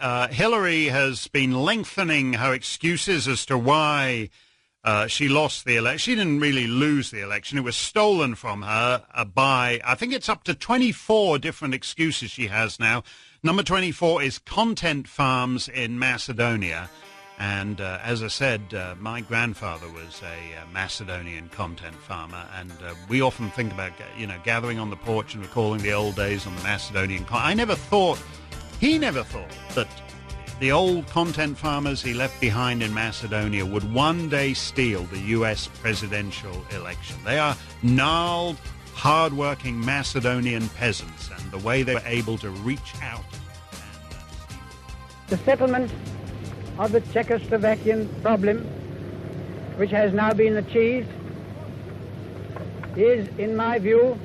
uh, Hillary has been lengthening her excuses as to why uh, she lost the election. She didn't really lose the election. It was stolen from her uh, by, I think it's up to 24 different excuses she has now. Number 24 is content farms in Macedonia. And uh, as I said, uh, my grandfather was a uh, Macedonian content farmer, and uh, we often think about, you know, gathering on the porch and recalling the old days on the Macedonian. Con- I never thought, he never thought that the old content farmers he left behind in Macedonia would one day steal the U.S. presidential election. They are gnarled, hard-working Macedonian peasants, and the way they were able to reach out. Uh, the settlement of the Czechoslovakian problem, which has now been achieved, is, in my view,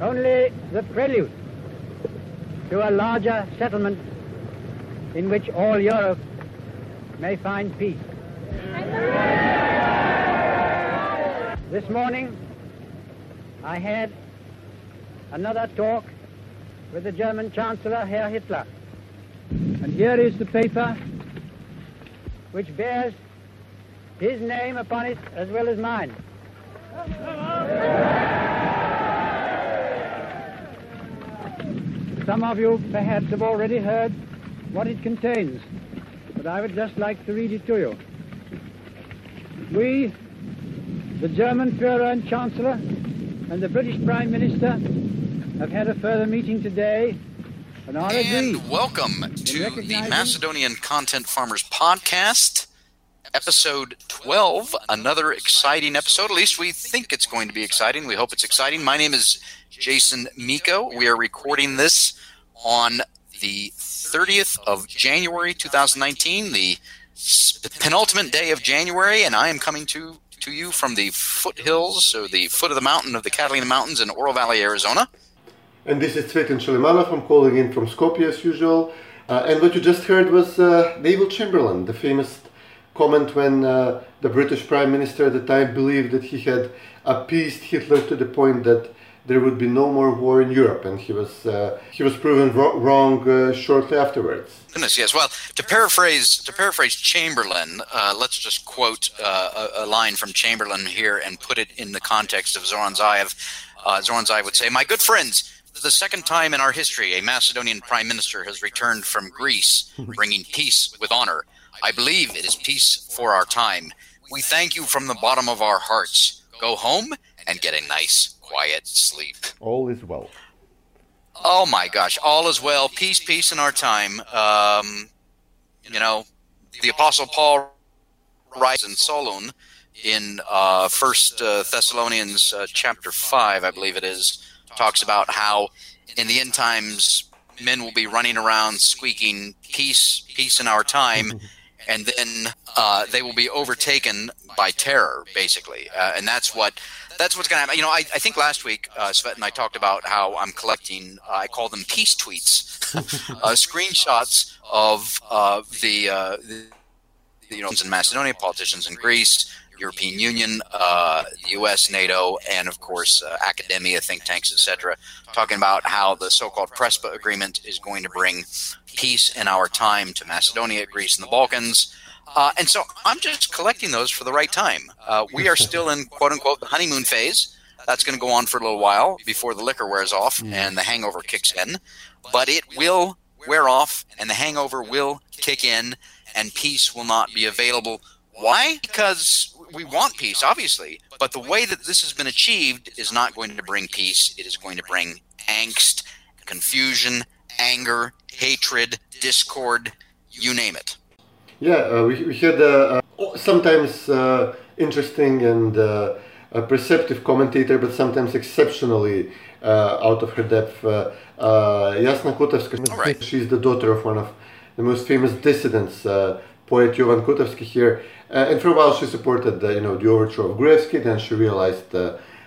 only the prelude to a larger settlement in which all Europe may find peace. This morning, I had another talk with the German Chancellor, Herr Hitler. And here is the paper which bears his name upon it as well as mine. Some of you perhaps have already heard what it contains, but I would just like to read it to you. We, the German Führer and Chancellor, and the British Prime Minister have had a further meeting today and. And welcome to the Macedonian Content Farmers Podcast, episode 12. Another exciting episode. At least we think it's going to be exciting. We hope it's exciting. My name is Jason Miko. We are recording this on the 30th of January 2019, the penultimate day of January, and I am coming to to you from the foothills, so the foot of the mountain of the Catalina Mountains in Oro Valley, Arizona. And this is Cvetin Chilimanov. I'm calling in from Skopje as usual. Uh, and what you just heard was uh, Neville Chamberlain, the famous comment when uh, the British Prime Minister at the time believed that he had appeased Hitler to the point that there would be no more war in Europe, and he was uh, he was proven ro- wrong uh, shortly afterwards. Goodness, yes. Well, to paraphrase to paraphrase Chamberlain, uh, let's just quote uh, a, a, line from Chamberlain here and put it in the context of Zoran Zaev. Uh, Zoran Zaev would say, "My good friends." The second time in our history, a Macedonian prime minister has returned from Greece, bringing peace with honor. I believe it is peace for our time. We thank you from the bottom of our hearts. Go home and get a nice quiet sleep. All is well. Oh my gosh, all is well. Peace, peace in our time. Um, you know, the Apostle Paul writes in Solon in uh, First uh, Thessalonians uh, chapter five, I believe it is, talks about how in the end times men will be running around squeaking "peace, peace in our time," and then uh, they will be overtaken by terror, basically, uh, and that's what that's what's going to happen. You know, I, I think last week, uh, Svet and I talked about how I'm collecting, uh, I call them peace tweets, uh, screenshots of uh, the, uh, the, you know, in Macedonia, politicians in Greece, European Union, uh, the U.S., NATO, and of course uh, academia, think tanks, etc., talking about how the so-called Prespa agreement is going to bring peace in our time to Macedonia, Greece, and the Balkans. Uh, and so I'm just collecting those for the right time. Uh, we are still in quote unquote the honeymoon phase. That's going to go on for a little while before the liquor wears off mm. and the hangover kicks in. But it will wear off and the hangover will kick in and peace will not be available. Why? Because we want peace, obviously. But the way that this has been achieved is not going to bring peace. It is going to bring angst, confusion, anger, hatred, discord, you name it. Yeah, uh, we, we had uh, uh, sometimes uh, interesting and uh, perceptive commentator, but sometimes exceptionally uh, out of her depth. Jasna Koteska, right. she's the daughter of one of the most famous dissidents, poet Jovan Koteski here. and for a while she supported the, you know, the overthrow of Gruevski, then she realized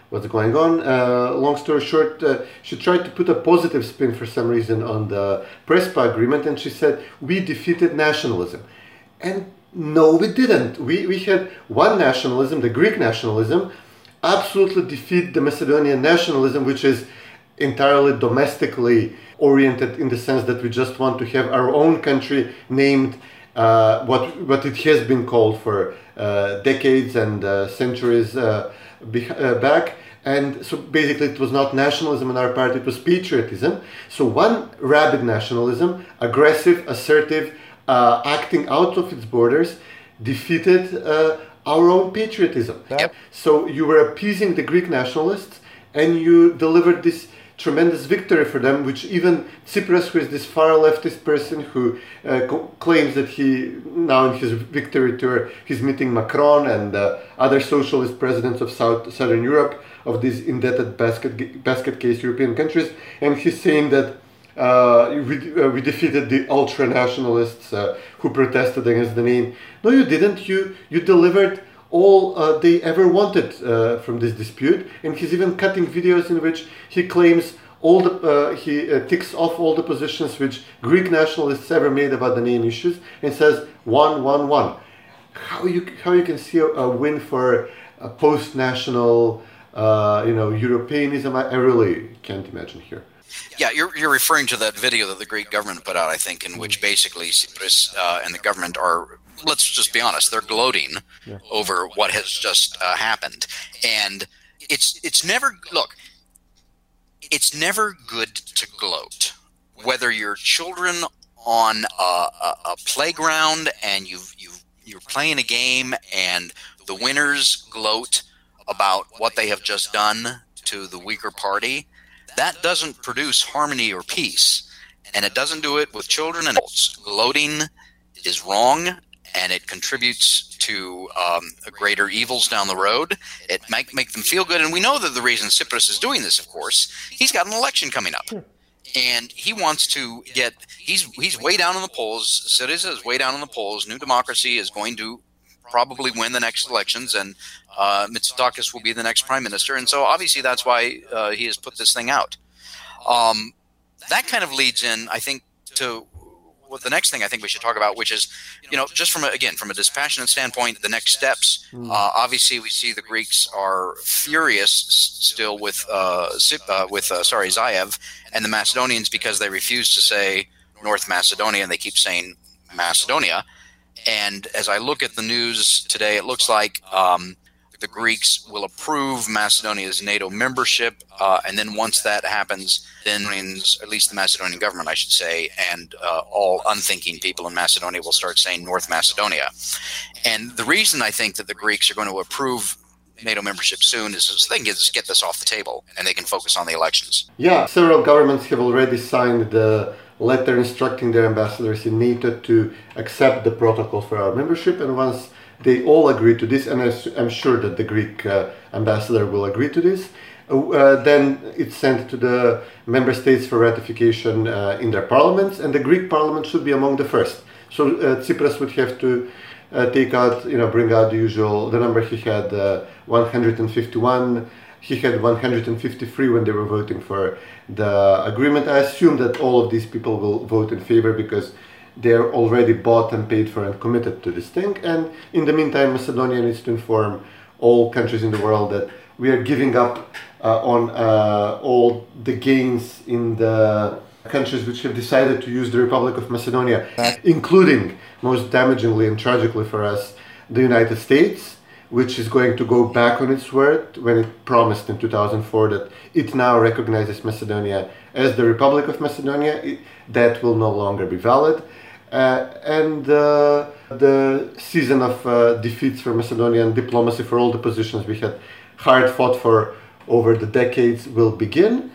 what's going on. Uh, long story short, uh, she tried to put a positive spin for some reason on the Prespa agreement, and she said, "We defeated nationalism." And no, we didn't. We, we had one nationalism, the Greek nationalism, absolutely defeat the Macedonian nationalism, which is entirely domestically oriented in the sense that we just want to have our own country named uh, what what it has been called for uh, decades and uh, centuries uh, uh, back. And so basically, it was not nationalism on our part; it was patriotism. So one rabid nationalism, aggressive, assertive, uh, acting out of its borders, defeated our own patriotism. Yep. So you were appeasing the Greek nationalists, and you delivered this tremendous victory for them, which even Tsipras, who is this far leftist person who uh, claims that he, now in his victory tour, he's meeting Macron and uh, other socialist presidents of South, Southern Europe, of these indebted basket, basket case European countries, and he's saying that uh, we, uh, we defeated the ultra nationalists uh, who protested against the name. No, you didn't. You, you delivered all uh, they ever wanted uh, from this dispute, and he's even cutting videos in which he claims all the uh, he uh, ticks off all the positions which Greek nationalists ever made about the name issues, and says one, one, one. How you how you can see a, a win for a post-national, uh, you know, Europeanism? I, I really can't imagine here. Yeah, you're, you're referring to that video that the Greek government put out, I think, in which basically Tsipras uh, and the government are, let's just be honest, they're gloating Yeah. over what has just uh, happened. And it's it's never, look, it's never good to gloat. Whether you're children on a, a, a playground and you've, you've, you're playing a game and the winners gloat about what they have just done to the weaker party, that doesn't produce harmony or peace. And it doesn't do it with children and adults. Gloating is wrong and it contributes to um, greater evils down the road. It might make them feel good. And we know that the reason Tsipras is doing this, of course, he's got an election coming up. And he wants to get, he's, he's way down in the polls. Syriza is way down in the polls. New Democracy is going to probably win the next elections, and uh, Mitsotakis will be the next prime minister. And so obviously that's why uh, he has put this thing out. Um, that kind of leads in, I think, to what the next thing I think we should talk about, which is, you know, just from a, again from a dispassionate standpoint, the next steps. Uh, obviously, we see the Greeks are furious still with uh, uh, with uh, sorry Zaev and the Macedonians because they refuse to say North Macedonia and they keep saying Macedonia. And as I look at the news today, it looks like um, the Greeks will approve Macedonia's NATO membership, uh, and then once that happens, then at least the Macedonian government, I should say, and uh, all unthinking people in Macedonia will start saying North Macedonia. And the reason I think that the Greeks are going to approve NATO membership soon is so they can just get this off the table and they can focus on the elections. Yeah, several governments have already signed the letter instructing their ambassadors in NATO to accept the protocol for our membership, and once they all agree to this, and I'm sure that the Greek uh, ambassador will agree to this. Uh, then it's sent to the member states for ratification uh, in their parliaments, and the Greek parliament should be among the first. So uh, Tsipras would have to uh, take out, you know, bring out the usual, the number he had, uh, 151. He had 153 when they were voting for the agreement. I assume that all of these people will vote in favor because they're already bought and paid for and committed to this thing. And in the meantime, Macedonia needs to inform all countries in the world that we are giving up uh, on uh, all the gains in the countries which have decided to use the Republic of Macedonia, including, most damagingly and tragically for us, the United States, which is going to go back on its word when it promised in 2004 that it now recognizes Macedonia as the Republic of Macedonia. It, that will no longer be valid. Uh, and uh, the season of uh, defeats for Macedonian diplomacy for all the positions we had hard fought for over the decades will begin.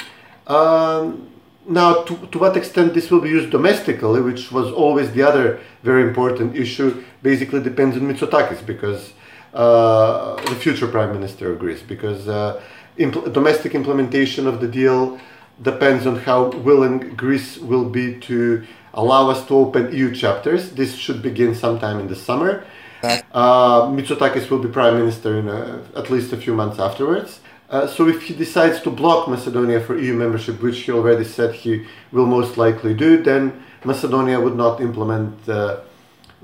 Um, now, to, to what extent this will be used domestically, which was always the other very important issue, basically depends on Mitsotakis because the future prime minister of Greece, because uh, domestic implementation of the deal depends on how willing Greece will be to allow us to open EU chapters. This should begin sometime in the summer. Uh, Mitsotakis will be prime minister in a, at least a few months afterwards. Uh, so if he decides to block Macedonia for EU membership, which he already said he will most likely do, then Macedonia would not implement uh,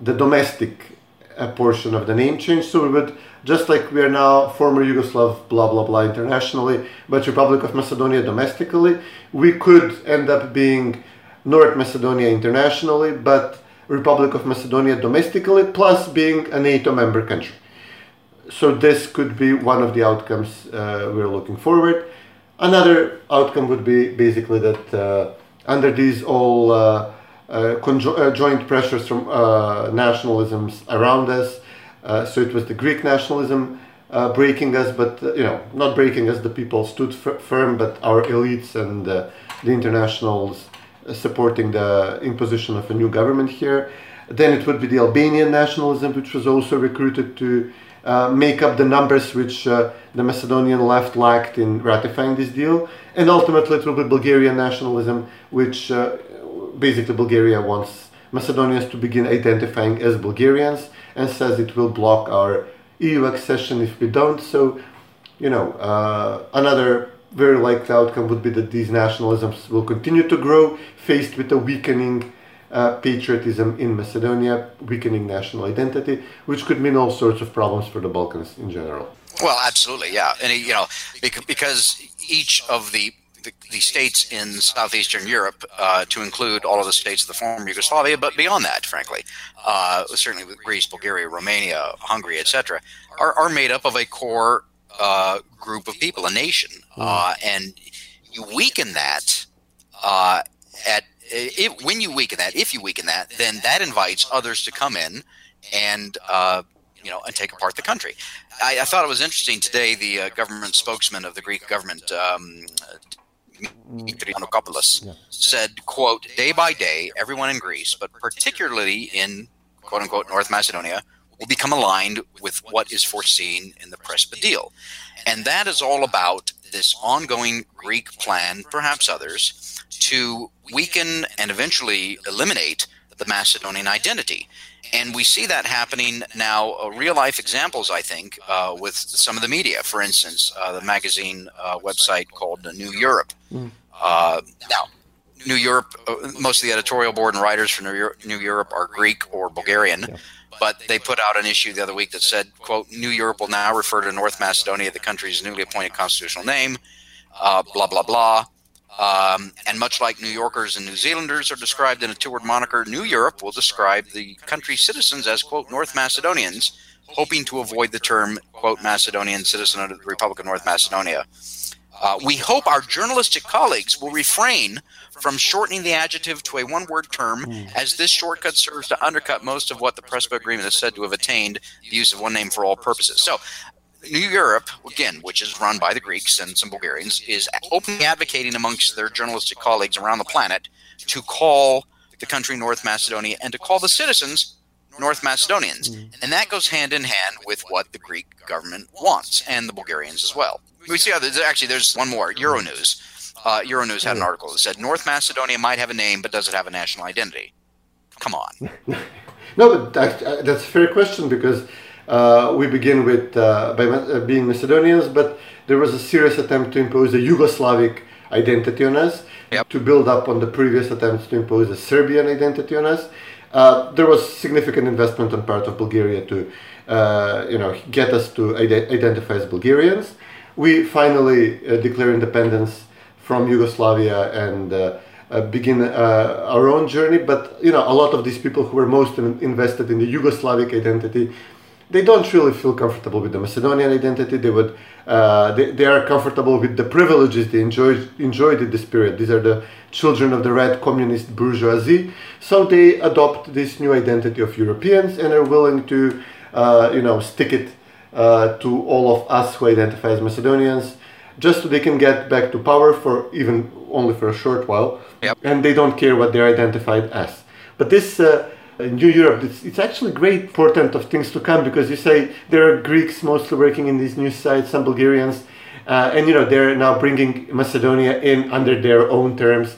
the domestic a portion of the name change. So we would, just like we are now former Yugoslav, blah, blah, blah, internationally, but Republic of Macedonia domestically, we could end up being North Macedonia internationally, but Republic of Macedonia domestically, plus being a NATO member country. So this could be one of the outcomes uh, we're looking forward. Another outcome would be basically that uh, under these all uh, uh, uh, joint pressures from uh, nationalisms around us. so it was the Greek nationalism breaking us, but you know, not breaking us. The people stood firm, but our elites and the internationals supporting the imposition of a new government here. Then it would be the Albanian nationalism, which was also recruited to uh, make up the numbers which uh, the Macedonian left lacked in ratifying this deal. And ultimately, it will be Bulgarian nationalism, which uh, basically Bulgaria wants Macedonians to begin identifying as Bulgarians and says it will block our EU accession if we don't. So, you know, uh, another very likely outcome would be that these nationalisms will continue to grow, faced with a weakening uh, patriotism in Macedonia, weakening national identity, which could mean all sorts of problems for the Balkans in general. Well, absolutely, yeah, and you know, because each of the the, the, states in southeastern Europe, uh, to include all of the states of the former Yugoslavia, but beyond that, frankly, uh, certainly with Greece, Bulgaria, Romania, Hungary, etc., are, are made up of a core uh, group of people, a nation, mm. and you weaken that uh, at if, when you weaken that, if you weaken that, then that invites others to come in and uh, you know, and take apart the country. I, I, thought it was interesting today. The uh, government spokesman of the Greek government, um, Tzanakopoulos, said, "quote Day by day, everyone in Greece, but particularly in quote unquote North Macedonia, will become aligned with what is foreseen in the Prespa deal, and that is all about this ongoing Greek plan, perhaps others, to weaken and eventually eliminate the Macedonian identity." And we see that happening now, uh, real life examples, I think, uh, with some of the media. For instance, uh, the magazine uh, website called New Europe. Mm. now, New Europe, uh, most of the editorial board and writers for New, Euro- New Europe are Greek or Bulgarian. Yeah. But they put out an issue the other week that said, quote, New Europe will now refer to North Macedonia, the country's newly appointed constitutional name, blah, blah, blah. Um, and much like New Yorkers and New Zealanders are described in a two-word moniker, New Europe will describe the country's citizens as, quote, North Macedonians, hoping to avoid the term, quote, Macedonian citizen of the Republic of North Macedonia. Uh, we hope our journalistic colleagues will refrain from shortening the adjective to a one word term, mm. as this shortcut serves to undercut most of what the Prespa Agreement is said to have attained the use of one name for all purposes. So, Europe, again, which is run by the Greeks and some Bulgarians, is openly advocating amongst their journalistic colleagues around the planet to call the country North Macedonia and to call the citizens North Macedonians. Mm. And that goes hand in hand with what the Greek government wants and the Bulgarians as well. We see how there's actually there's one more Euronews. Uh, Euronews had an article that said North Macedonia might have a name, but does it have a national identity? Come on. no, but that, that's a fair question because uh, we begin with uh, by uh, being Macedonians, but there was a serious attempt to impose a Yugoslavic identity on us, yep. to build up on the previous attempts to impose a Serbian identity on us. Uh, there was significant investment on part of Bulgaria to, uh, you know, get us to ide- identify as Bulgarians. We finally uh, declare independence from Yugoslavia and begin our own journey. But you know, a lot of these people who were most in- invested in the Yugoslavic identity they don't really feel comfortable with the Macedonian identity. They would uh, they, they are comfortable with the privileges they enjoyed enjoyed in this period. These are the children of the red communist bourgeoisie. So they adopt this new identity of Europeans and are willing to uh, you know stick it uh, to all of us who identify as Macedonians, just so they can get back to power for even only for a short while. Yep. And they don't care what they're identified as. But this uh, in New Europe, it's, it's actually great portent of things to come because you say there are Greeks mostly working in these new sites, some Bulgarians, uh, and you know they're now bringing Macedonia in under their own terms.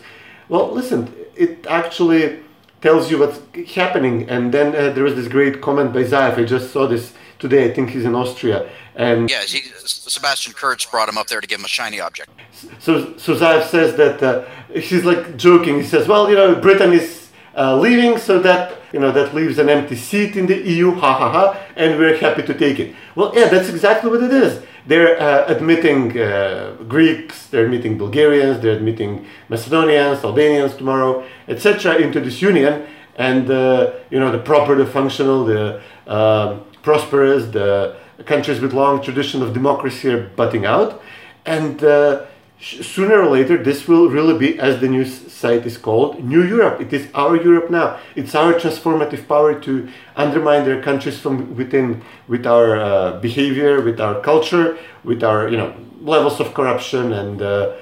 Well, listen, it actually tells you what's happening. And then uh, there was this great comment by Zaev. I just saw this today. I think he's in Austria. And yeah, he, Sebastian Kurz brought him up there to give him a shiny object. So, so Zaev says that uh, he's like joking. He says, "Well, you know, Britain is." Uh, leaving, so that you know that leaves an empty seat in the EU. Ha ha ha! And we're happy to take it. Well, yeah, that's exactly what it is. They're uh, admitting uh, Greeks, they're admitting Bulgarians, they're admitting Macedonians, Albanians tomorrow, etc. into this union, and uh, you know the proper, the functional, the um, prosperous, the countries with long tradition of democracy are butting out, and uh, sooner or later this will really be, as the news site is called, New Europe. It is our Europe now. It's our transformative power to undermine their countries from within with our uh, behavior, with our culture, with our you know levels of corruption and uh,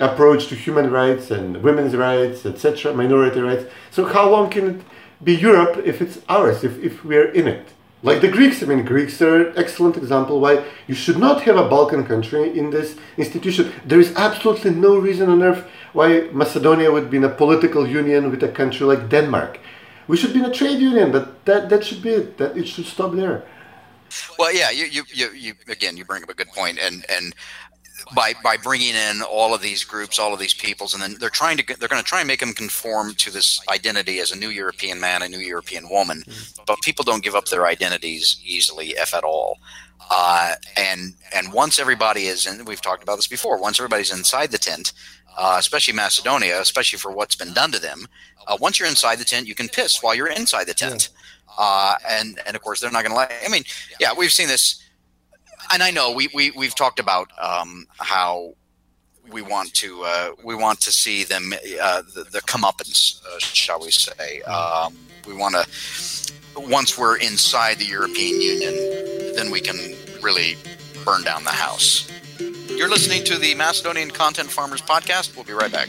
approach to human rights and women's rights, etc., minority rights. So how long can it be Europe if it's ours, if, if we're in it? Like the Greeks, I mean, Greeks are an excellent example why you should not have a Balkan country in this institution. There is absolutely no reason on earth why Macedonia would be in a political union with a country like Denmark. We should be in a trade union, but that, that should be it. That it should stop there. Well, yeah, you, you, you, you again, you bring up a good point, and and by by bringing in all of these groups, all of these peoples, and then they're trying to they're going to try and make them conform to this identity as a new European man, a new European woman. Mm-hmm. But people don't give up their identities easily, if at all. Uh, and and once everybody is in, we've talked about this before. Once everybody's inside the tent, uh, especially Macedonia, especially for what's been done to them. Uh, once you're inside the tent, you can piss while you're inside the tent. Uh, and and of course they're not going to like. I mean, yeah, we've seen this and I know we, we we've talked about um, how we want to uh, we want to see them uh, the, the comeuppance, uh, shall we say? Um, we want to once we're inside the European Union, then we can really burn down the house. You're listening to the Macedonian Content Farmers Podcast. We'll be right back.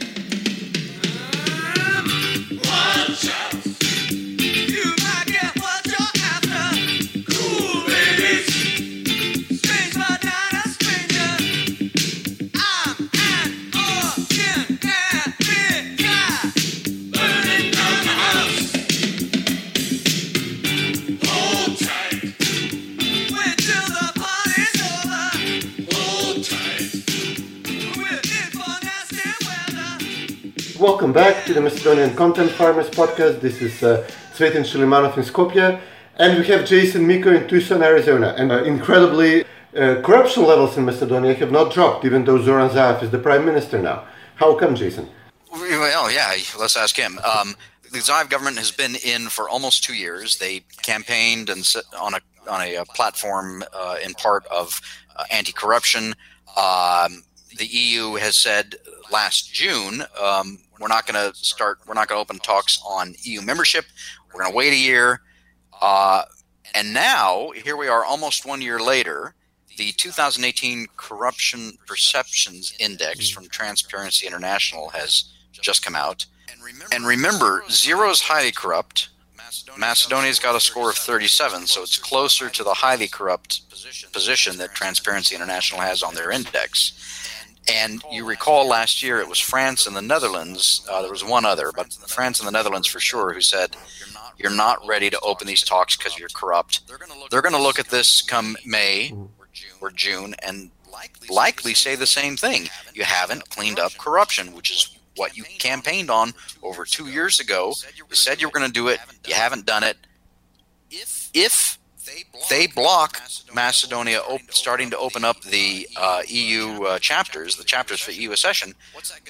Welcome back to the Macedonian Content Farmers Podcast. This is uh, Cvetin Chilimanov in Skopje, and we have Jason Miko in Tucson, Arizona. And uh, incredibly, uh, corruption levels in Macedonia have not dropped, even though Zoran Zaev is the prime minister now. How come, Jason? Well, yeah, let's ask him. Um, the Zaev government has been in for almost two years. They campaigned and on a on a, a uh, platform uh, in part of uh, anti-corruption. Um, the EU has said last June um, we're not going to start. We're not going to open talks on EU membership. We're going to wait a year. Uh, and now here we are, almost one year later. The 2018 Corruption Perceptions Index from Transparency International has just come out. And remember, zero is highly corrupt. Macedonia's got a score of 37, so it's closer to the highly corrupt position that Transparency International has on their index. And you recall last year it was France and the Netherlands. Uh, there was one other, but France and the Netherlands for sure, who said, You're not ready to open these talks because you're corrupt. They're going to look at this come May or June and likely say the same thing. You haven't cleaned up corruption, which is what you campaigned on over two years ago. You said you were going to do it, you haven't done it. If they block Macedonia op- starting to open up the uh, EU uh, chapters, the chapters for EU accession.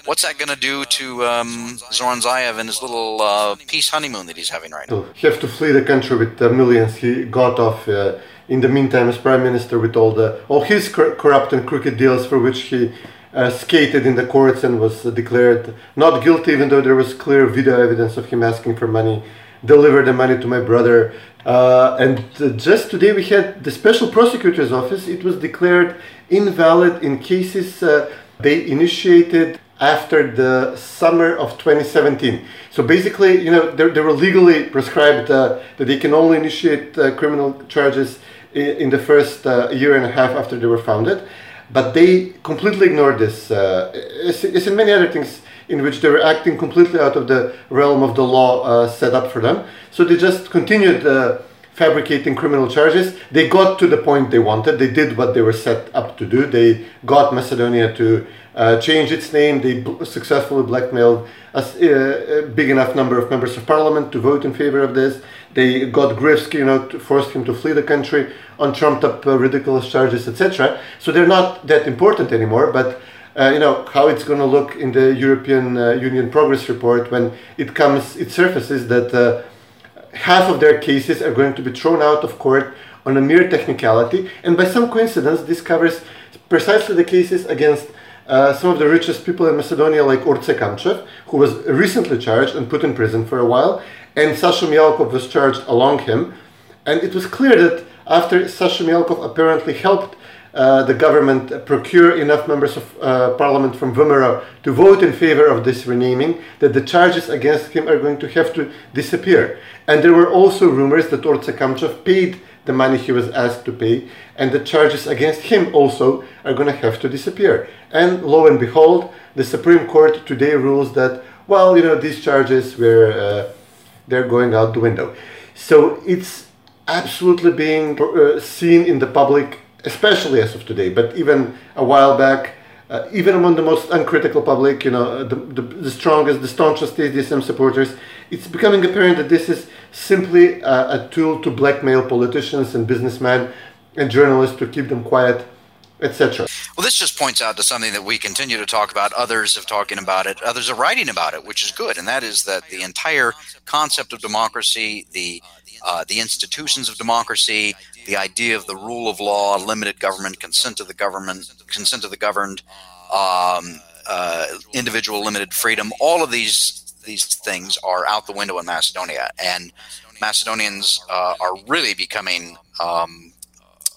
What's that going to do to um, Zoran Zaev and his little uh, peace honeymoon that he's having right now? He has to flee the country with the millions he got off uh, in the meantime as prime minister with all the all his cor- corrupt and crooked deals for which he uh, skated in the courts and was uh, declared not guilty, even though there was clear video evidence of him asking for money. Deliver the money to my brother. Uh, and uh, just today we had the special prosecutor's office. It was declared invalid in cases uh, they initiated after the summer of 2017. So basically, you know, they, were legally prescribed uh, that they can only initiate uh, criminal charges in, in the first uh, year and a half after they were founded. But they completely ignored this. As, as in many other things in which they were acting completely out of the realm of the law uh, set up for them. So they just continued uh, fabricating criminal charges. They got to the point they wanted. They did what they were set up to do. They got Macedonia to uh, change its name. They b- successfully blackmailed a, uh, a big enough number of members of parliament to vote in favor of this. They got Gruevski, you know, forced him to flee the country on trumped up uh, ridiculous charges, etc. So they're not that important anymore. But uh, you know how it's going to look in the European uh, Union progress report when it comes, it surfaces that. Uh, half of their cases are going to be thrown out of court on a mere technicality, and by some coincidence, this covers precisely the cases against uh, some of the richest people in Macedonia, like Orce Kamchev, who was recently charged and put in prison for a while, and Sasha Mijalkov was charged along him. And it was clear that after Sasha Mijalkov apparently helped the government procure enough members of uh, parliament from VMRO to vote in favor of this renaming, that the charges against him are going to have to disappear. And there were also rumors that Orce Kamchev paid the money he was asked to pay, and the charges against him also are going to have to disappear. And lo and behold, the Supreme Court today rules that, well, you know, these charges were, uh, they're going out the window. So it's absolutely being uh, seen in the public, especially as of today, but even a while back, uh, even among the most uncritical public, you know, the, the, the strongest, the staunchest SDSM supporters, it's becoming apparent that this is simply a, a tool to blackmail politicians and businessmen and journalists to keep them quiet, etc. Well, this just points out to something that we continue to talk about. Others have talking about it. Others are writing about it, which is good, and that is that the entire concept of democracy, the uh, the institutions of democracy, the idea of the rule of law, limited government, consent of the government, consent of the governed, um, uh, individual limited freedom. All of these these things are out the window in Macedonia, and Macedonians uh, are really becoming um,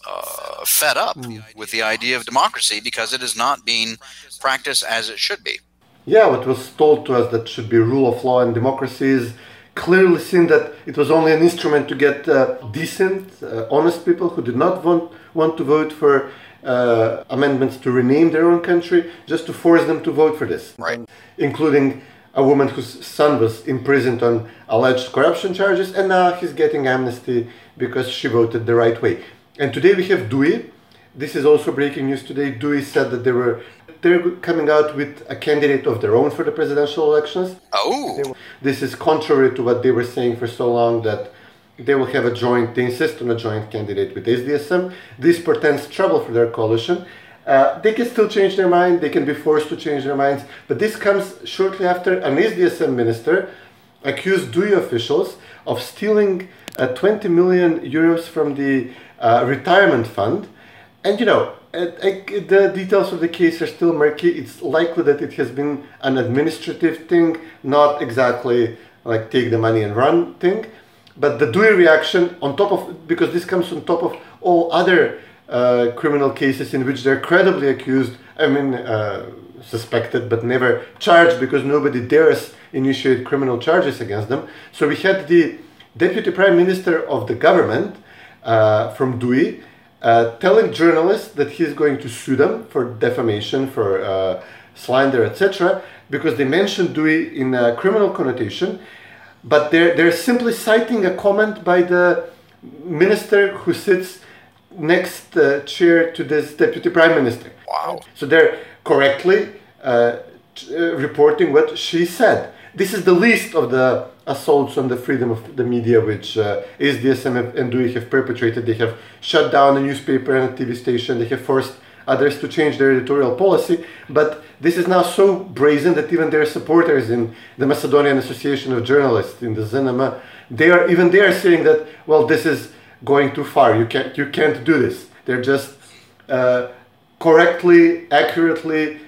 uh, fed up with the idea of democracy because it is not being practiced as it should be. Yeah, what was told to us that should be rule of law and democracy is clearly seen that it was only an instrument to get uh, decent, uh, honest people who did not want, want to vote for uh, amendments to rename their own country, just to force them to vote for this. Right. Including a woman whose son was imprisoned on alleged corruption charges, and now he's getting amnesty because she voted the right way. And today we have DUI. This is also breaking news today. DUI said that there were they're coming out with a candidate of their own for the presidential elections. Oh, This is contrary to what they were saying for so long that they will have a joint, they insist on a joint candidate with SDSM. This portends trouble for their coalition. Uh, they can still change their mind, they can be forced to change their minds, but this comes shortly after an SDSM minister accused DUI officials of stealing uh, 20 million euros from the uh, retirement fund. And you know, uh, the details of the case are still murky. It's likely that it has been an administrative thing, not exactly like take the money and run thing. But the DUI reaction, on top of because this comes on top of all other uh, criminal cases in which they're credibly accused. I mean, uh, suspected but never charged because nobody dares initiate criminal charges against them. So we had the deputy prime minister of the government uh, from DUI uh, telling journalists that he's going to sue them for defamation, for uh, slander, etc., because they mentioned DUI in a criminal connotation, but they're, they're simply citing a comment by the minister who sits next uh, chair to this deputy prime minister. wow. So they're correctly uh, uh, reporting what she said. This is the least of the assaults on the freedom of the media which uh, SDSM and DUI have perpetrated. They have shut down a newspaper and a TV station. They have forced others to change their editorial policy. But this is now so brazen that even their supporters in the Macedonian Association of Journalists, in the Zenema, they are even they are saying that well, this is going too far. You can't you can't do this. They're just uh, correctly, accurately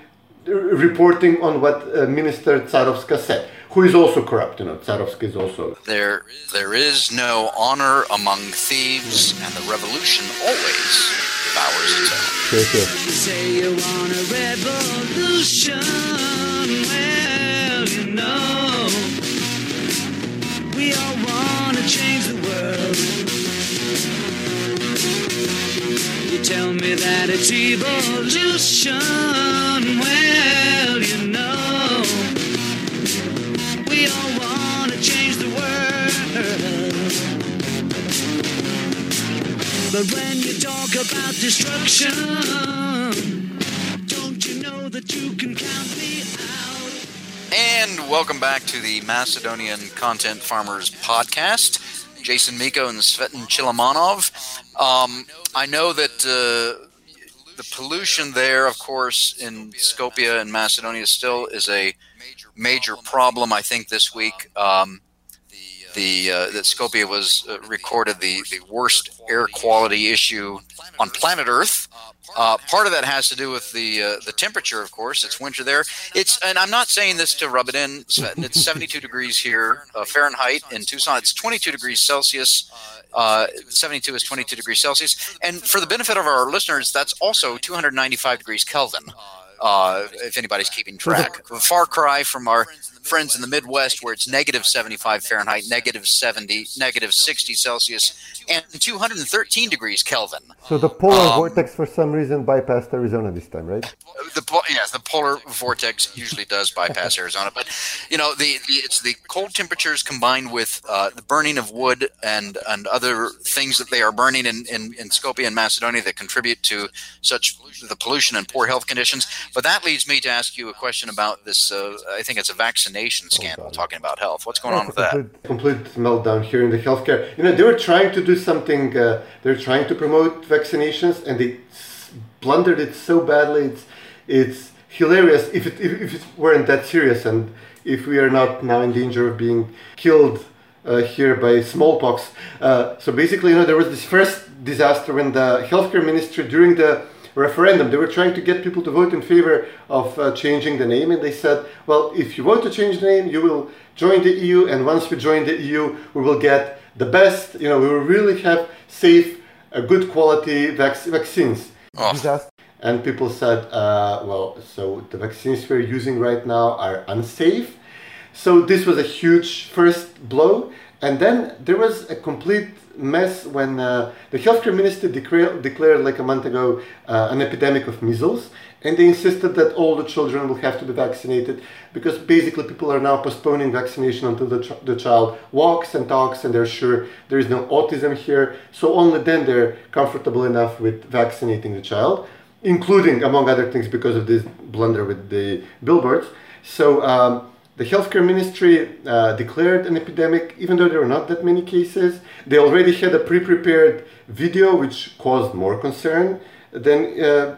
reporting on what uh, Minister Tsarovska said, who is also corrupt. You know, Tsarovska is also. There, there is no honor among thieves, and the revolution always devours its own. Sure, sure. You say you want a revolution. Well, you know, we all want to change the world. You tell me that it's evolution. Well, you know, But when you talk about destruction, don't you know that you can count me out? And welcome back to the Macedonian Content Farmers podcast. Jason Miko and Cvetin Chilimanov. Um, I know that uh, the pollution there, of course, in Skopje and Macedonia still is a major problem. I think this week um, the uh, that Skopje was uh, recorded the, the worst air quality issue on planet Earth. Uh, part of that has to do with the uh, the temperature, of course. It's winter there. It's and I'm not saying this to rub it in. It's 72 degrees here uh, Fahrenheit in Tucson. It's 22 degrees Celsius. Uh, 72 is 22 degrees Celsius. And for the benefit of our listeners, that's also 295 degrees Kelvin. Uh, if anybody's keeping track, a far cry from our friends in the Midwest, where it's negative 75 Fahrenheit, negative 70, negative 60 Celsius, and 213 degrees Kelvin. So the polar Um, vortex, for some reason, bypassed Arizona this time, right? The yes, the polar vortex usually does bypass Arizona, but you know the, the it's the cold temperatures combined with uh, the burning of wood and and other things that they are burning in, in in Skopje and Macedonia that contribute to such the pollution and poor health conditions. But that leads me to ask you a question about this. Uh, I think it's a vaccination scandal. talking about health, what's going on with that? complete, complete meltdown here in the healthcare. You know, they were trying to do something. Uh, they're trying to promote vaccinations, and they blundered it so badly. It's it's hilarious if it if, if it weren't that serious, and if we are not now in danger of being killed uh, here by smallpox. Uh, so basically, you know, there was this first disaster when the healthcare ministry during the referendum. They were trying to get people to vote in favor of uh, changing the name and they said well if you want to change the name you will join the eu and once we join the eu we will get the best. You know we will really have safe uh, good quality vac- vaccines. Oh. And people said uh, well so the vaccines we're using right now are unsafe. So this was a huge first blow, and then there was a complete mess when uh, the healthcare minister declare, declared like a month ago uh, an epidemic of measles, and they insisted that all the children will have to be vaccinated because basically people are now postponing vaccination until the, ch- the child walks and talks and they're sure there is no autism here. So only then they're comfortable enough with vaccinating the child, including among other things because of this blunder with the billboards. So. Um, the healthcare ministry uh, declared an epidemic, even though there were not that many cases. They already had a pre-prepared video, which caused more concern. Then, uh,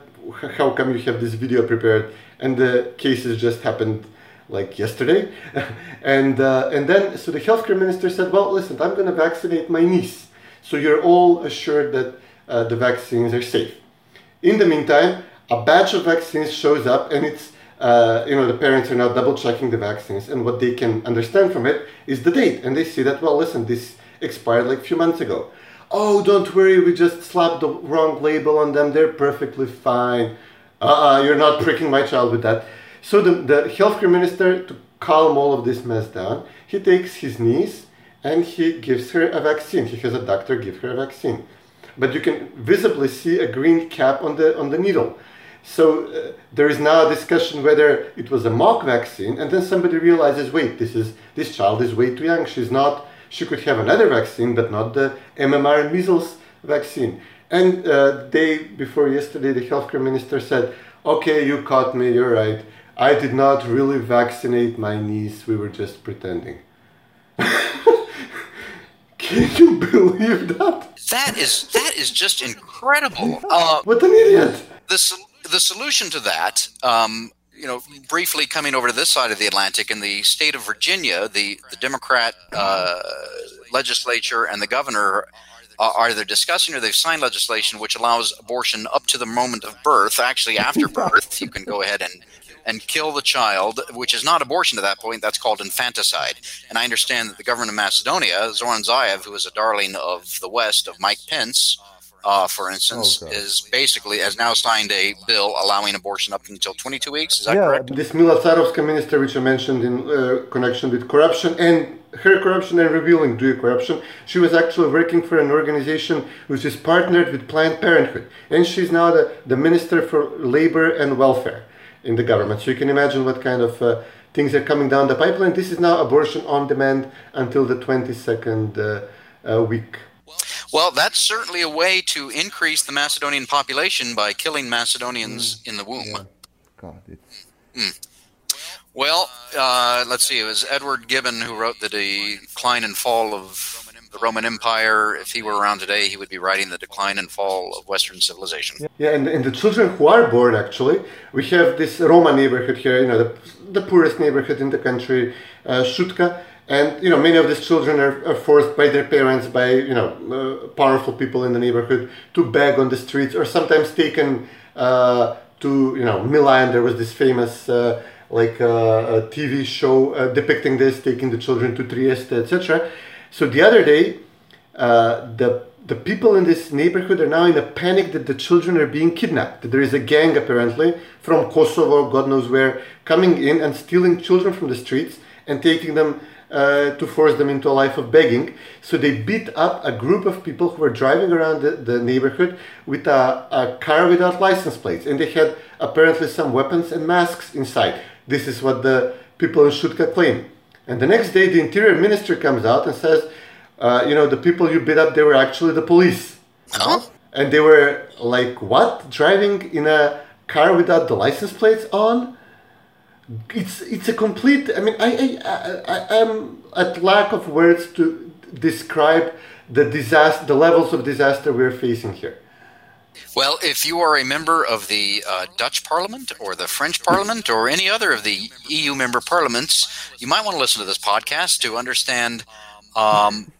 how come you have this video prepared and the cases just happened like yesterday? and uh, and then, so the healthcare minister said, "Well, listen, I'm going to vaccinate my niece, so you're all assured that uh, the vaccines are safe." In the meantime, a batch of vaccines shows up, and it's uh, you know the parents are now double checking the vaccines, and what they can understand from it is the date, and they see that well, listen, this expired like a few months ago. Oh, don't worry, we just slapped the wrong label on them. They're perfectly fine. Uh-uh, you're not pricking my child with that. So the, the healthcare minister, to calm all of this mess down, he takes his niece and he gives her a vaccine. He has a doctor give her a vaccine but you can visibly see a green cap on the on the needle. So uh, there is now a discussion whether it was a mock vaccine, and then somebody realizes, wait, this is this child is way too young. She's not. She could have another vaccine, but not the MMR measles vaccine. And uh, day before yesterday, the healthcare minister said, "Okay, you caught me. You're right. I did not really vaccinate my niece. We were just pretending." Can you believe that? That is that is just incredible. Uh, What an idiot! the the solution to that, um, you know, briefly coming over to this side of the Atlantic in the state of Virginia, the the Democrat uh, legislature and the governor are are either discussing or they've signed legislation which allows abortion up to the moment of birth. Actually, after birth, you can go ahead and and kill the child, which is not abortion at that point. That's called infanticide. And I understand that the government of Macedonia, Zoran Zaev, who is a darling of the West of Mike Pence, uh, for instance, is basically has now signed a bill allowing abortion up until 22 weeks. Is that yeah, correct? this Mila Tsarovska minister, which I mentioned in uh, connection with corruption and her corruption and revealing DUI corruption, she was actually working for an organization which is partnered with Planned Parenthood, and she's now the, the minister for labor and welfare in the government. So you can imagine what kind of uh, things are coming down the pipeline. This is now abortion on demand until the 22nd uh, uh, week. Well, that's certainly a way to increase the Macedonian population by killing Macedonians in the womb. God, it's Well, uh, let's see. It was Edward Gibbon who wrote the Decline and Fall of the Roman Empire. If he were around today, he would be writing the Decline and Fall of Western civilization. Yeah, and, and the children who are born actually, we have this Roma neighborhood here, you know, the, the poorest neighborhood in the country, uh, Shutka, and you know many of these children are, are forced by their parents, by you know uh, powerful people in the neighborhood, to beg on the streets, or sometimes taken uh, to you know Milan. There was this famous. Uh, like uh, TV show uh, depicting this, taking the children to Trieste, etc. So the other day, uh, the the people in this neighborhood are now in a panic that the children are being kidnapped. That there is a gang apparently from Kosovo, God knows where, coming in and stealing children from the streets and taking them uh, to force them into a life of begging. So they beat up a group of people who were driving around the, the neighborhood with a, a car without license plates, and they had apparently some weapons and masks inside. This is what the people in Shutka claim. And the next day, the interior minister comes out and says, uh, you know, the people you beat up, they were actually the police. Huh? And they were like, what? Driving in a car without the license plates on? It's it's a complete. I mean, I I I, am at lack of words to describe the disaster, the levels of disaster we're facing here. Well, if you are a member of the uh, Dutch Parliament or the French Parliament or any other of the EU member parliaments, you might want to listen to this podcast to understand um,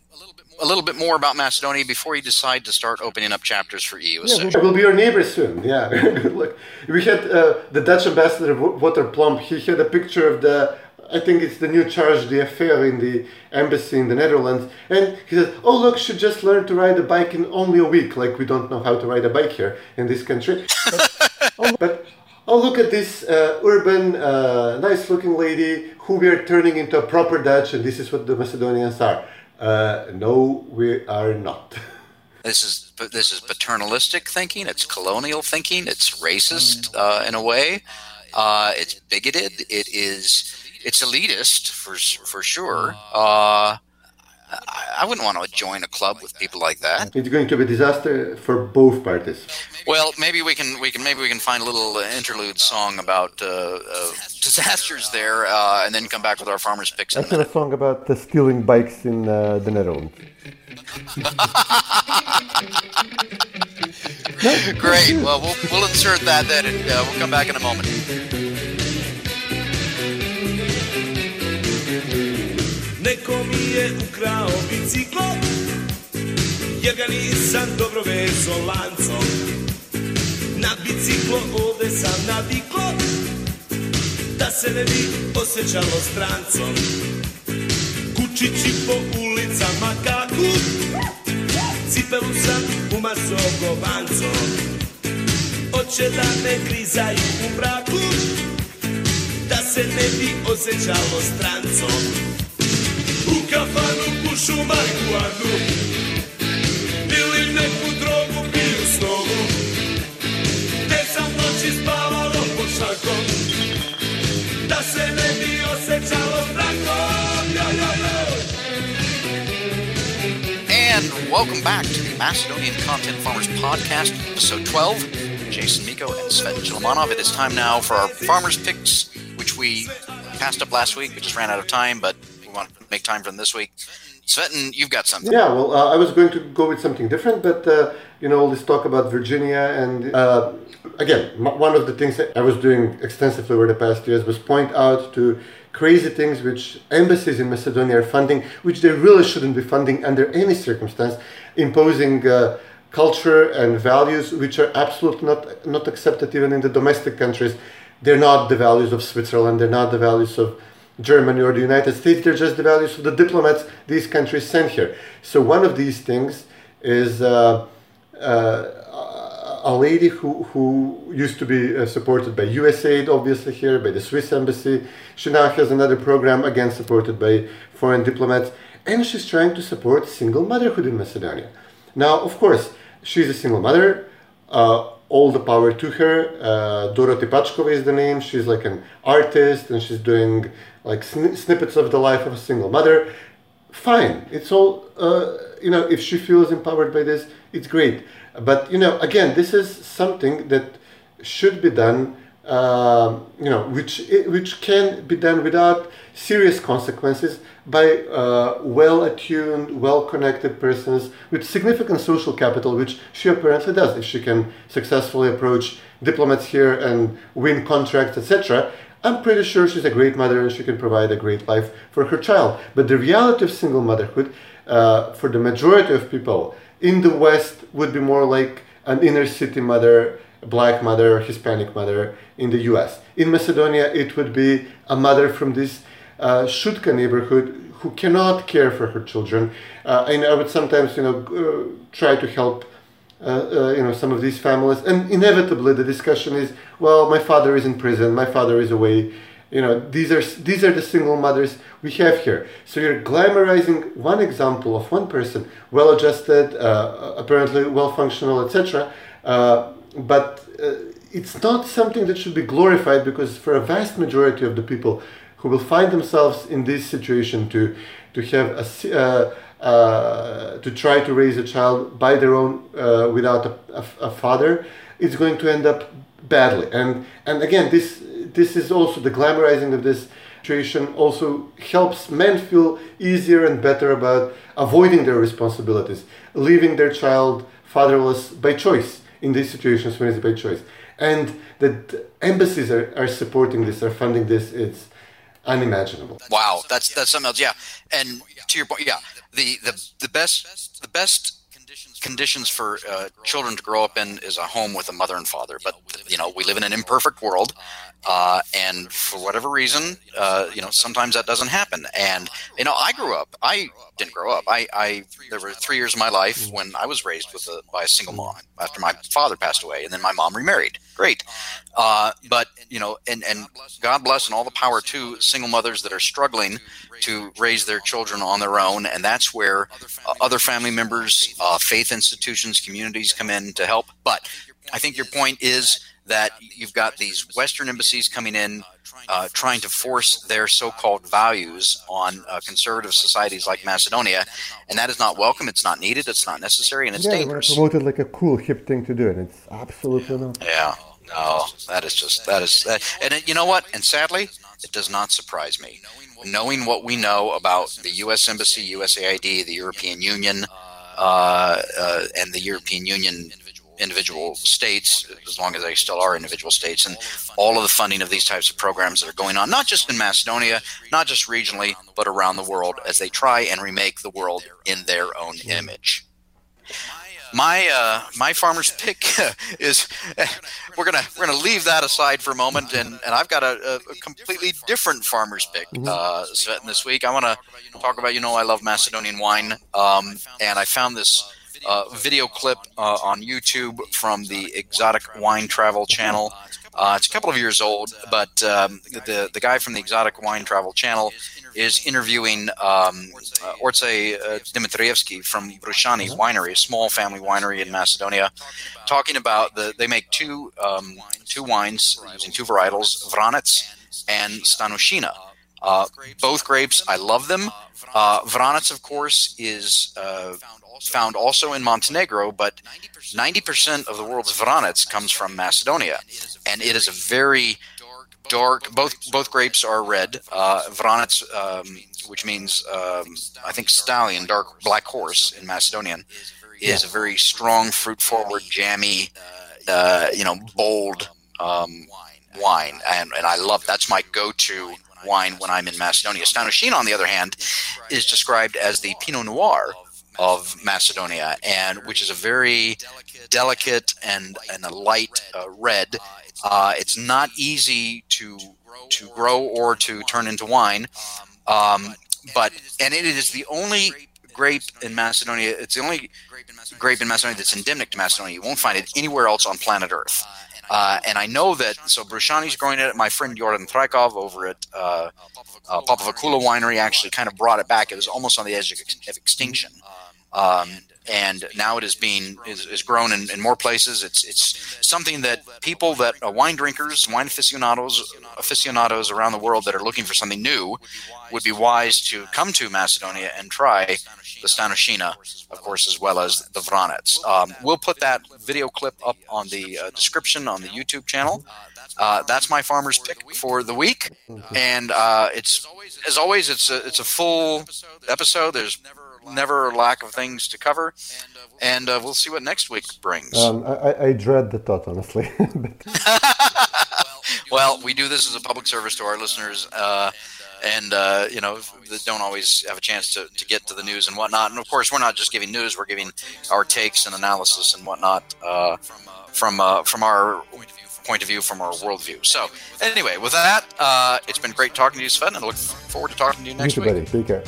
a little bit more about Macedonia before you decide to start opening up chapters for EU. Yeah, we will be your neighbors soon. Yeah, good luck. We had uh, the Dutch ambassador Wouter Plomp. He had a picture of the. I think it's the new charge d'affaires in the embassy in the Netherlands, and he said, "Oh look, she just learned to ride a bike in only a week. Like we don't know how to ride a bike here in this country." But, oh, but oh look at this uh, urban, uh, nice-looking lady who we are turning into a proper Dutch, and this is what the Macedonians are. Uh, no, we are not. This is this is paternalistic thinking. It's colonial thinking. It's racist uh, in a way. Uh, it's bigoted. It is. It's elitist for for sure. Uh, I, I wouldn't want to join a club with people like that. It's going to be a disaster for both parties. Well, maybe we can we can maybe we can find a little uh, interlude song about uh, uh, disasters there, uh, and then come back with our farmers picks. In a That's a song about stealing bikes in uh, the Netherlands. Great. Well, we'll we'll insert that then, and uh, we'll come back in a moment. Neko mi je ukrao biciklo Jer ga nisam dobro vezo lancom. Na biciklo ovde sam naviklo Da se ne bi osjećalo strancom. Kučići po ulicama kaku Cipelu sam umaso govancom Oće da me grizaju u mraku Da se ne bi osjećalo strancom Ili neku drogu piju s nogu Gde sam noći spavalo pod šakom Da se ne bi osjećalo And welcome back to the Macedonian Content Farmers Podcast, episode 12. Jason Miko and Cvetin Chilimanov. It is time now for our farmers picks, which we passed up last week. We just ran out of time, but we want to make time for them this week. Cvetin, you've got something. Yeah, well, uh, I was going to go with something different, but uh, you know, all this talk about Virginia and uh, again, m- one of the things that I was doing extensively over the past years was point out to crazy things which embassies in Macedonia are funding, which they really shouldn't be funding under any circumstance, imposing. Uh, culture and values which are absolutely not not accepted even in the domestic countries they're not the values of Switzerland they're not the values of Germany or the United States, they're just the values of the diplomats these countries send here. So one of these things is uh, uh, a lady who, who used to be uh, supported by USAID, obviously here, by the Swiss embassy. She now has another program, again supported by foreign diplomats, and she's trying to support single motherhood in Macedonia. Now, of course, she's a single mother. All the power to her. Uh, Dorothy Pachkova is the name. She's like an artist and she's doing like sn- snippets of the life of a single mother. fine. It's all uh, you know. If she feels empowered by this, it's great. But you know, again, this is something that should be done. Uh, you know, which which can be done without serious consequences by uh, well-attuned, well-connected persons with significant social capital, which she apparently does. If she can successfully approach diplomats here and win contracts, etc., I'm pretty sure she's a great mother and she can provide a great life for her child. But the reality of single motherhood, uh, for the majority of people in the West, would be more like an inner city mother, black mother, Hispanic mother in the US. In Macedonia, it would be a mother from this uh, Shutka neighborhood who cannot care for her children. Uh, and I would sometimes, you know, uh, try to help uh, uh, you know some of these families. And inevitably the discussion is well my father is in prison my father is away. You know these are these are the single mothers we have here. So you're glamorizing one example of one person well adjusted uh, apparently well functional etc but it's not something that should be glorified because for a vast majority of the people who will find themselves in this situation to to have a uh, uh, to try to raise a child by their own uh, without a, a, a, father, it's going to end up badly. And and again, this this is also the glamorizing of this situation also helps men feel easier and better about avoiding their responsibilities, leaving their child fatherless by choice in these situations when it's by choice. And that embassies are, are supporting this, are funding this, it's unimaginable. Wow, that's that's something else. Yeah, and to your point, yeah, the the the best the best conditions for uh, children to grow up in is a home with a mother and father. But you know, we live in an imperfect world, uh, and for whatever reason, uh, you know, sometimes that doesn't happen. And you know, I grew up. I didn't grow up. I, I there were three years of my life when I was raised with a, by a single mom after my father passed away, and then my mom remarried. Great, uh, but you know, and and God bless and all the power to single mothers that are struggling to raise their children on their own, and that's where uh, other family members, uh, institutions, communities come in to help. But I think your point is that you've got these Western embassies coming in, uh, trying to force their so-called values on uh, conservative societies like Macedonia, and that is not welcome. It's not needed. It's not necessary, and it's yeah, dangerous. Yeah, promoted like a cool, hip thing to do, and it's absolutely not. Yeah, no, that is just that is that, and it, you know what? And sadly, it does not surprise me. Knowing what we know about the U.S. Embassy, USAID, the European Union, Uh, uh, and the European Union individual states, as long as they still are individual states, and all of the funding of these types of programs that are going on, not just in Macedonia, not just regionally, but around the world as they try and remake the world in their own image my uh, my farmer's pick is we're gonna we're gonna leave that aside for a moment, and, and I've got a, a completely different farmer's pick mm-hmm. uh, this week. I want to talk about you know I love Macedonian wine, um, and I found this uh, video clip uh, on YouTube from the Exotic Wine Travel channel. Uh, it's a couple of years old, but um, the the guy from the Exotic Wine Travel channel is interviewing um, uh, Orce uh, Dimitrievski from Brushani Winery, a small family winery in Macedonia, talking about the they make two um, two wines using two varietals, Vranets and Stanushina. Uh, both grapes, I love them. Uh, Vranets, of course, is uh, found also in Montenegro, but 90% of the world's Vranets comes from Macedonia, and it is a very dark. Both both grapes are red. Uh, Vranets, um, which means um, I think stallion, dark black horse in Macedonian, is a very strong, fruit forward, jammy, uh, you know, bold um, wine, and and I love that's my go to wine when I'm in Macedonia. Stanushina, on the other hand, is described as the Pinot Noir of Macedonia, and which is a very delicate and and a light uh, red. Uh, it's not easy to to grow or to turn into wine, um, but and it is the only grape in Macedonia. It's the only grape in Macedonia that's endemic to Macedonia. You won't find it anywhere else on planet Earth. Uh, and I know that, so Brushani's growing it. My friend Jordan Trakov over at uh, uh, Winery actually kind of brought it back. It was almost on the edge of, extinction. Um, and now it is being is, is grown in, in more places. It's it's something that people that uh, wine drinkers, wine aficionados, aficionados around the world that are looking for something new would be wise to come to Macedonia and try the Stanushina, of course, as well as the Vranets. Um, we'll put that video clip up on the uh, description on the YouTube channel. Uh, that's my farmer's pick for the week, and uh, it's as always, it's a it's a full episode. There's never a lack of things to cover, and uh, we'll see what next week brings. Um, I, I dread the thought, honestly. well, we do this as a public service to our listeners. Uh, and uh, you know that don't always have a chance to, to get to the news and whatnot. And of course, we're not just giving news; we're giving our takes and analysis and whatnot uh, from uh, from our point of view, from our worldview. So, anyway, with that, uh, it's been great talking to you, Cvetin, and I look forward to talking to you next you week. buddy. Take care.